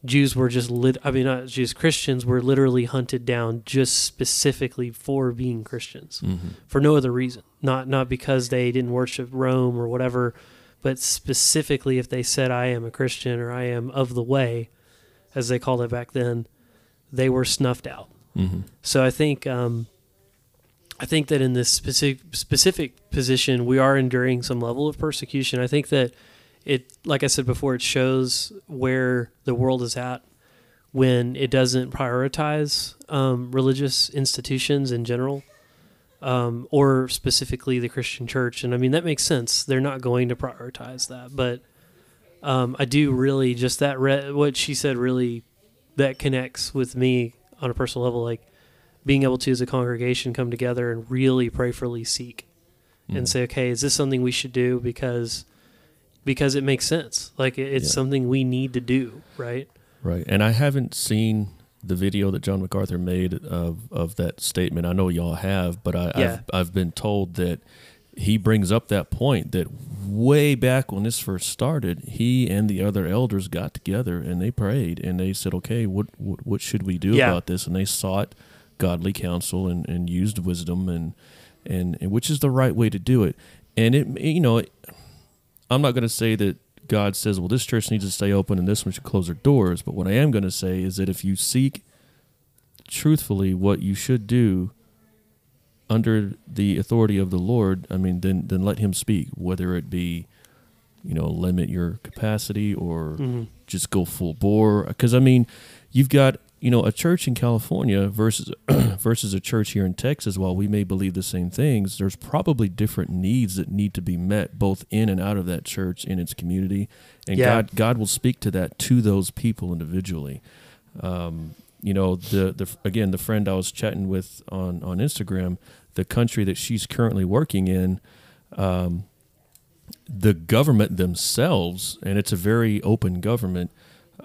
Jews were just lit. I mean, not Jews. Christians were literally hunted down just specifically for being Christians, Mm-hmm. for no other reason. Not not because they didn't worship Rome or whatever, but specifically if they said, "I am a Christian" or "I am of the way," as they called it back then, they were snuffed out. Mm-hmm. So I think um, I think that in this specific specific position, we are enduring some level of persecution. I think that it, like I said before, it shows where the world is at when it doesn't prioritize um, religious institutions in general, um, or specifically the Christian church. And I mean that makes sense. They're not going to prioritize that, but um, I do really just that re- what she said really that connects with me on a personal level, like being able to as a congregation come together and really prayerfully seek Mm-hmm. and say, okay, is this something we should do because because it makes sense. Like it's Yeah. something we need to do, right? Right. And I haven't seen the video that John MacArthur made of, of that statement. I know y'all have, but I, Yeah. I've, I've been told that he brings up that point that way back when this first started, he and the other elders got together and they prayed and they said, okay, what, what, what should we do Yeah. about this? And they sought godly counsel and, and used wisdom and, and, and which is the right way to do it. And it, you know, I'm not going to say that God says, well, this church needs to stay open and this one should close their doors. But what I am going to say is that if you seek truthfully what you should do under the authority of the Lord, I mean, then then let Him speak, whether it be, you know, limit your capacity or Mm-hmm. just go full bore. Because I mean, you've got you know a church in California versus versus a church here in Texas. While we may believe the same things, there's probably different needs that need to be met both in and out of that church in its community, and Yeah. God God will speak to that to those people individually. Um, you know the the again the friend I was chatting with on on Instagram, the country that she's currently working in. Um, the government themselves, and it's a very open government,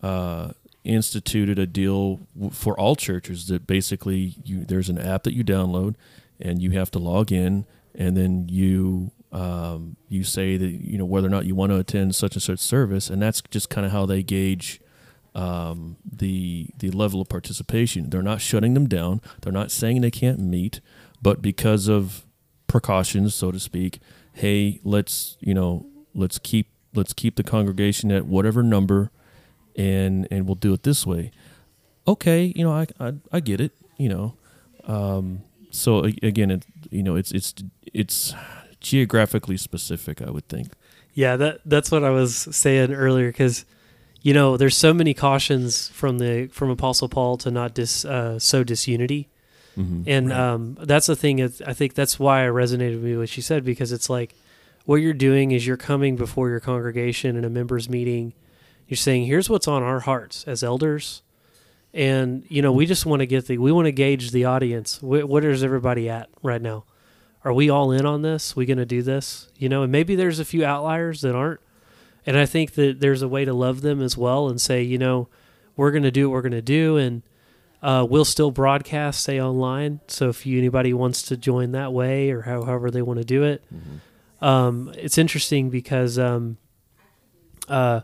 uh, instituted a deal for all churches that basically you there's an app that you download, and you have to log in, and then you um, you say that you know whether or not you want to attend such and such service, and that's just kind of how they gauge um, the the level of participation. They're not shutting them down. They're not saying they can't meet, but because of precautions, so to speak, hey, let's you know let's keep let's keep the congregation at whatever number, and and we'll do it this way. Okay, you know I I, I get it. You know, um, so again, it you know it's it's it's geographically specific. I would think. Yeah, that that's what I was saying earlier because you know there's so many cautions from the from Apostle Paul to not dis uh, sow disunity, Mm-hmm. and um, that's the thing. is- I think that's why I resonated with me what she said because it's like what you're doing is you're coming before your congregation in a members meeting. You're saying, "Here's what's on our hearts as elders," and you know we just want to get the we want to gauge the audience. Wh- what is everybody at right now? Are we all in on this? We going to do this? You know, and maybe there's a few outliers that aren't. And I think that there's a way to love them as well and say, you know, we're going to do what we're going to do, and uh, we'll still broadcast, say online. So if you, anybody wants to join that way or how, however they want to do it, um, it's interesting because, um, uh,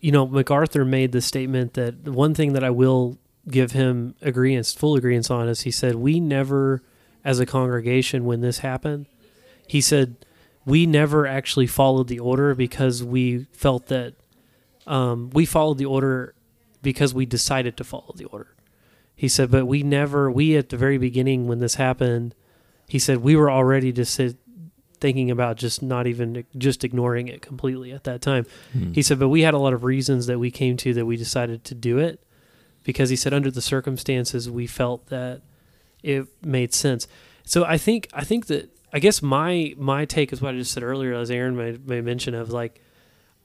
you know, MacArthur made the statement that the one thing that I will give him agreement, full agreement on is he said, we never, as a congregation, when this happened, he said, we never actually followed the order because we felt that um, we followed the order because we decided to follow the order. He said, but we never, we at the very beginning when this happened, he said we were already sit, thinking about just not even just ignoring it completely at that time. Hmm. He said, but we had a lot of reasons that we came to that we decided to do it because he said under the circumstances we felt that it made sense. So I think I think that I guess my my take is what I just said earlier, as Aaron made, made mention of like.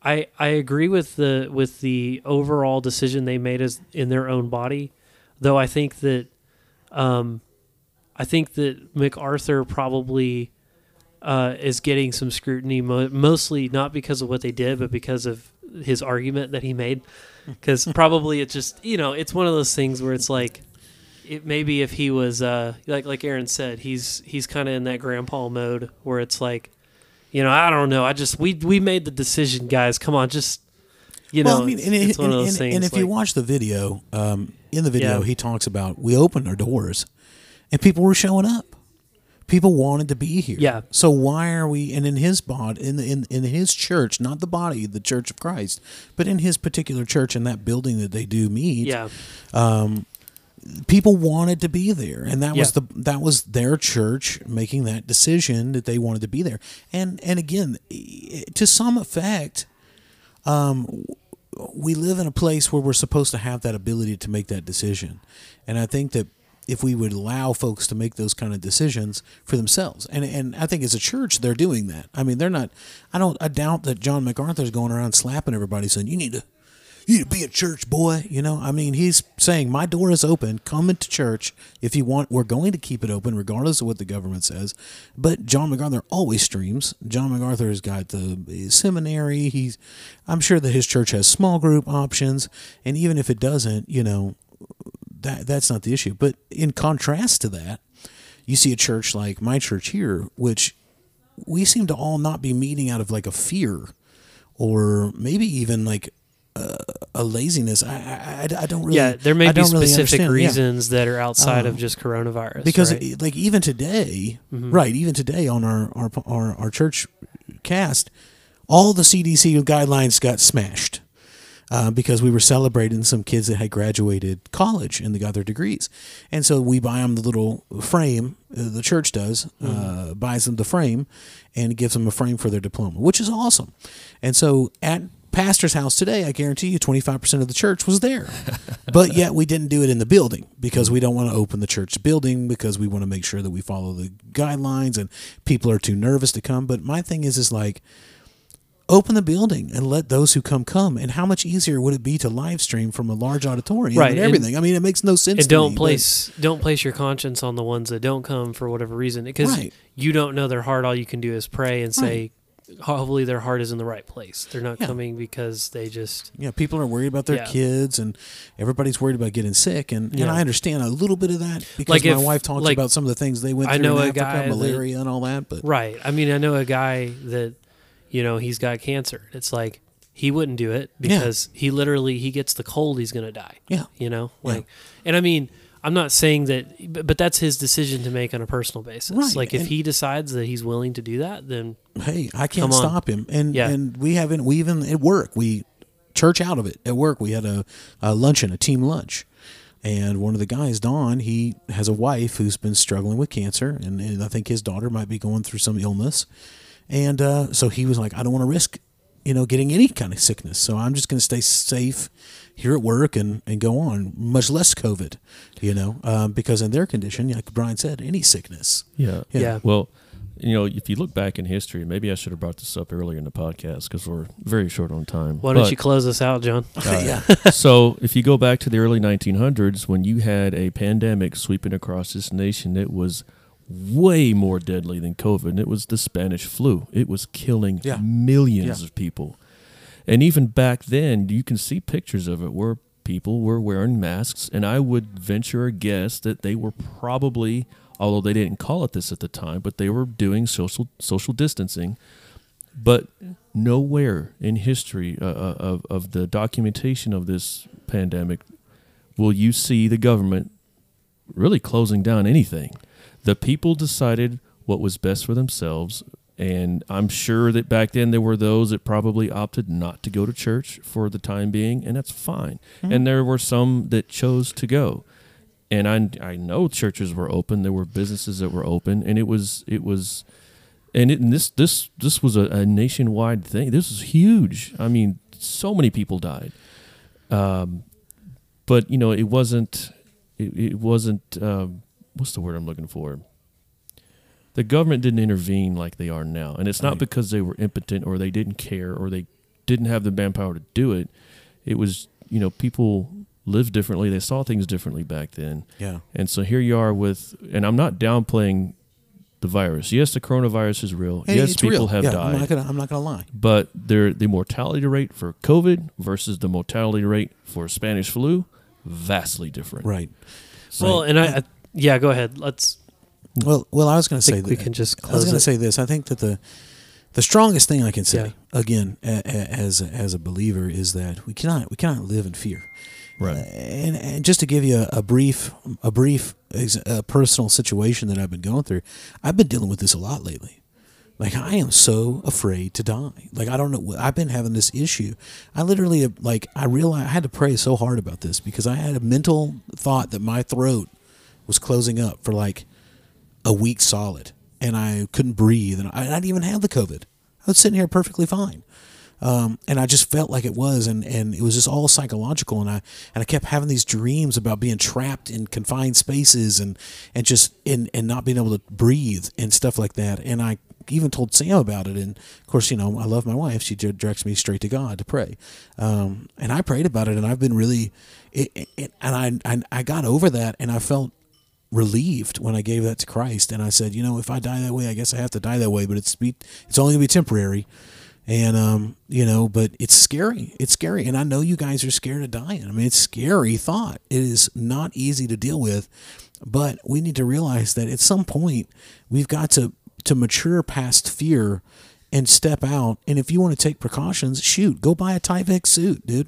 I, I agree with the with the overall decision they made as in their own body, though I think that um, I think that MacArthur probably uh, is getting some scrutiny, mo- mostly not because of what they did, but because of his argument that he made. Because probably it's just you know it's one of those things where it's like it maybe if he was uh, like like Aaron said he's he's kind of in that grandpa mode where it's like you know I don't know I just we we made the decision guys come on just you know well, I mean, it's, and, it's one and- of those and- things and if you watch the video, um, in the video, Yeah. he talks about we opened our doors, and people were showing up. People wanted to be here. Yeah. So why are we? And in his bod, in the, in in his church, not the body, the Church of Christ, but in his particular church, in that building that they do meet, yeah Um, people wanted to be there and that was the that was their church making that decision that they wanted to be there and and again to some effect um we live in a place where we're supposed to have that ability to make that decision and i think that if we would allow folks to make those kind of decisions for themselves and and i think as a church they're doing that i mean they're not i don't i doubt that john macarthur's going around slapping everybody saying you need to you need to be a church, boy. You know, I mean, he's saying my door is open. Come into church if you want. We're going to keep it open, regardless of what the government says. But John MacArthur always streams. John MacArthur has got the seminary. He's, I'm sure that his church has small group options, and even if it doesn't, you know, that that's not the issue. But in contrast to that, you see a church like my church here, which we seem to all not be meeting out of like a fear, or maybe even like uh, a laziness. I, I I- don't really. yeah there may I be don't really specific. Yeah. reasons that are outside of Um, just coronavirus because right? like even today, Mhm. right? Even today on our our our, our church cast, all the CDC guidelines got smashed. Uh, because we were celebrating some kids that had graduated college and they got their degrees, and so we buy them the little frame. Uh, the church does uh, buys them the frame, and gives them a frame for their diploma, which is awesome. And so at pastor's house today, I guarantee you, twenty five percent of the church was there, but yet we didn't do it in the building because we don't want to open the church building because we want to make sure that we follow the guidelines and people are too nervous to come. But my thing is, is like open the building and let those who come come. And how much easier would it be to live stream from a large auditorium Right, and and- everything? I mean, it makes no sense. and don't me, but- place don't place your conscience on the ones that don't come for whatever reason because Right. you don't know their heart all you can do is pray and say hopefully their heart is in the right place they're not Yeah. coming because they just Yeah, people are worried about their Yeah. kids, and everybody's worried about getting sick, and, and Yeah. I understand a little bit of that because Like my if- wife talks like, about some of the things they went through. I know in a Africa, guy that- malaria and all that. But right i mean i know a guy that you know he's got cancer it's like he wouldn't do it Yeah. because he literally he gets the cold he's gonna die yeah, you know Yeah. like and i mean i'm not saying that but, but that's his decision to make on a personal basis Right, like if and- he decides that he's willing to do that then hey, I can't stop him, and Yeah. and we haven't we even at work we church out of it at work we had a, a luncheon a team lunch. And one of the guys, Don, he has a wife who's been struggling with cancer, and, and I think his daughter might be going through some illness. And uh, so he was like, I don't want to risk, you know, getting any kind of sickness. So I'm just going to stay safe here at work and, and go on, much less COVID, you know, um, because in their condition, like Brian said, any sickness. Yeah. Yeah. Yeah. Well, you know, if you look back in history, maybe I should have brought this up earlier in the podcast because we're very short on time. why don't But, you close us out john uh, yeah. so, if you go back to the early 1900s, when you had a pandemic sweeping across this nation, it was way more deadly than COVID. and It was the Spanish flu. It was killing Yeah. millions Yeah. of people. And even back then, you can see pictures of it where people were wearing masks. And I would venture a guess that they were probably, although they didn't call it this at the time, but they were doing social social distancing. But nowhere in history uh, uh, of, of the documentation of this pandemic will you see the government really closing down anything. The people decided what was best for themselves And I'm sure that back then there were those that probably opted not to go to church for the time being, and that's fine. And there were some that chose to go. And I I know churches were open. There were businesses that were open, and it was it was, and, it, and this this this was a, a nationwide thing. This was huge. I mean, so many people died. Um, but you know, it wasn't. It, it wasn't. Um, what's the word I'm looking for? The government didn't intervene like they are now, and it's not Right. because they were impotent or they didn't care or they didn't have the manpower to do it. It was you know people lived differently. They saw things differently back then. Yeah. And so here you are with, and I'm not downplaying the virus. Yes, the coronavirus is real. Hey, yes, people real. have yeah, died. I'm not gonna. I'm not gonna lie. but there, the mortality rate for COVID versus the mortality rate for Spanish flu, vastly different. Right. Well, and I, I yeah, go ahead. Let's. Well, well, I was going to say think we that- can just I was going to say this. I think that the the strongest thing I can say Yeah. again a, a, as a, as a believer is that we cannot we cannot live in fear. Right. Uh, and, and just to give you a, a brief a brief ex- uh personal situation that I've been going through, I've been dealing with this a lot lately. Like I am so afraid to die. Like I don't know. I've been having this issue. I literally like I realized I had to pray so hard about this because I had a mental thought that my throat was closing up for like a week solid, and I couldn't breathe, and I, didn't even have the COVID. I was sitting here perfectly fine, um, and I just felt like it was, and, and it was just all psychological, and I and I kept having these dreams about being trapped in confined spaces, and and just and and not being able to breathe and stuff like that, and I even told Sam about it, and of course, you know, I love my wife; she directs me straight to God to pray, um, and I prayed about it, and I've been really, it, it, and I, I I got over that, and I felt relieved when I gave that to Christ, and I said, you know, if I die that way, I guess I have to die that way, but it's be it's only gonna be temporary, and um, you know, but it's scary. It's scary, and I know you guys are scared of dying. I mean, it's scary thought. It is not easy to deal with, but we need to realize that at some point we've got to to mature past fear and step out. And if you want to take precautions, shoot, go buy a Tyvek suit, dude.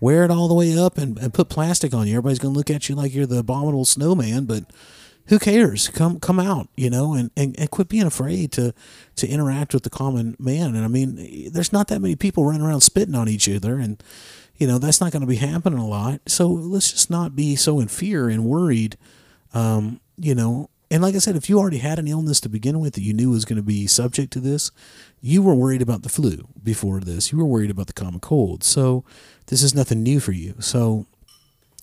Wear it all the way up and, and put plastic on you. Everybody's gonna look at you like you're the abominable snowman, but who cares? Come come out, you know, and, and, and quit being afraid to to interact with the common man. And I mean, there's not that many people running around spitting on each other, and you know that's not going to be happening a lot. So let's just not be so in fear and worried. Um, you know, and like I said, if you already had an illness to begin with that you knew was going to be subject to this, you were worried about the flu before this. You were worried about the common cold. So this is nothing new for you. So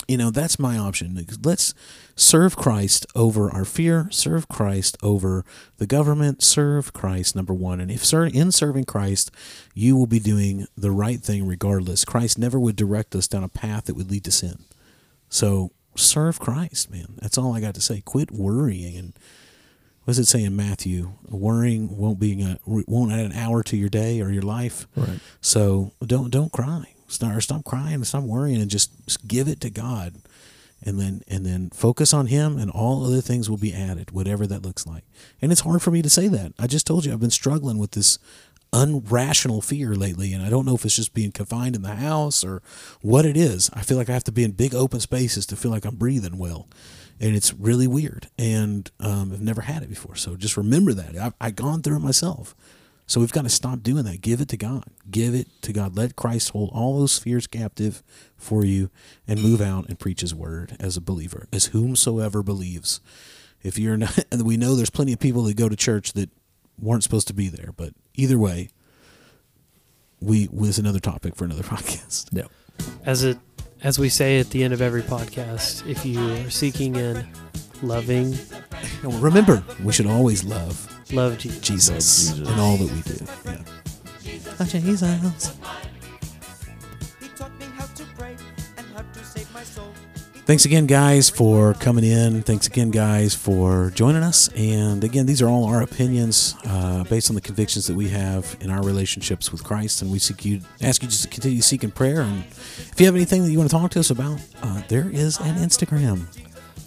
you know that's my option let's serve christ over our fear serve christ over the government serve christ number one and if in serving christ you will be doing the right thing regardless christ never would direct us down a path that would lead to sin so serve christ man that's all i got to say quit worrying and what does it say in matthew worrying won't be a, won't add an hour to your day or your life Right. so don't don't cry. Stop stop crying and stop worrying and just, just give it to God. And then and then focus on him and all other things will be added, whatever that looks like. And it's hard for me to say that. I just told you I've been struggling with this unrational fear lately and I don't know if it's just being confined in the house or what it is. I feel like I have to be in big open spaces to feel like I'm breathing well. And it's really weird. And um, I've never had it before. So just remember that. I've, I've gone through it myself. So we've got to stop doing that. Give it to God. Give it to God. Let Christ hold all those fears captive for you and move out and preach his word as a believer, as whomsoever believes. If you're not, we know there's plenty of people that go to church that weren't supposed to be there, but either way, we was another topic for another podcast. Yeah. As it as we say at the end of every podcast, if you are seeking in loving, And remember, we should always love love Jesus. Jesus, Love Jesus. in all that we do. Yeah. Love Jesus. Thanks again, guys, for coming in. Thanks again, guys, for joining us. And again, these are all our opinions uh, based on the convictions that we have in our relationships with Christ. And we seek you, ask you just to continue seeking prayer. And if you have anything that you want to talk to us about, uh, there is an Instagram.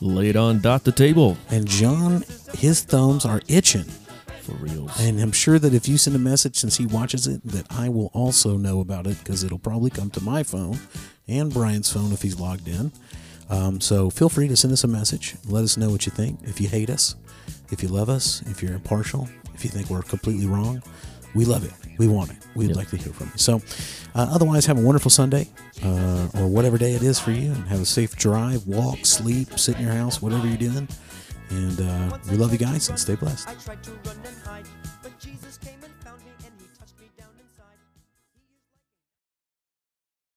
Lay it on dot the table And John, his thumbs are itching. for reals. And I'm sure that if you send a message since he watches it, that I will also know about it because it'll probably come to my phone and Brian's phone if he's logged in. Um, so feel free to send us a message. Let us know what you think. If you hate us, if you love us, if you're impartial, If you think we're completely wrong, we love it. We want it. We'd Yep. like to hear from you. So, uh, otherwise, have a wonderful Sunday uh, or whatever day it is for you, and have a safe drive, walk, sleep, sit in your house, whatever you're doing. And uh, we love you guys, and stay blessed.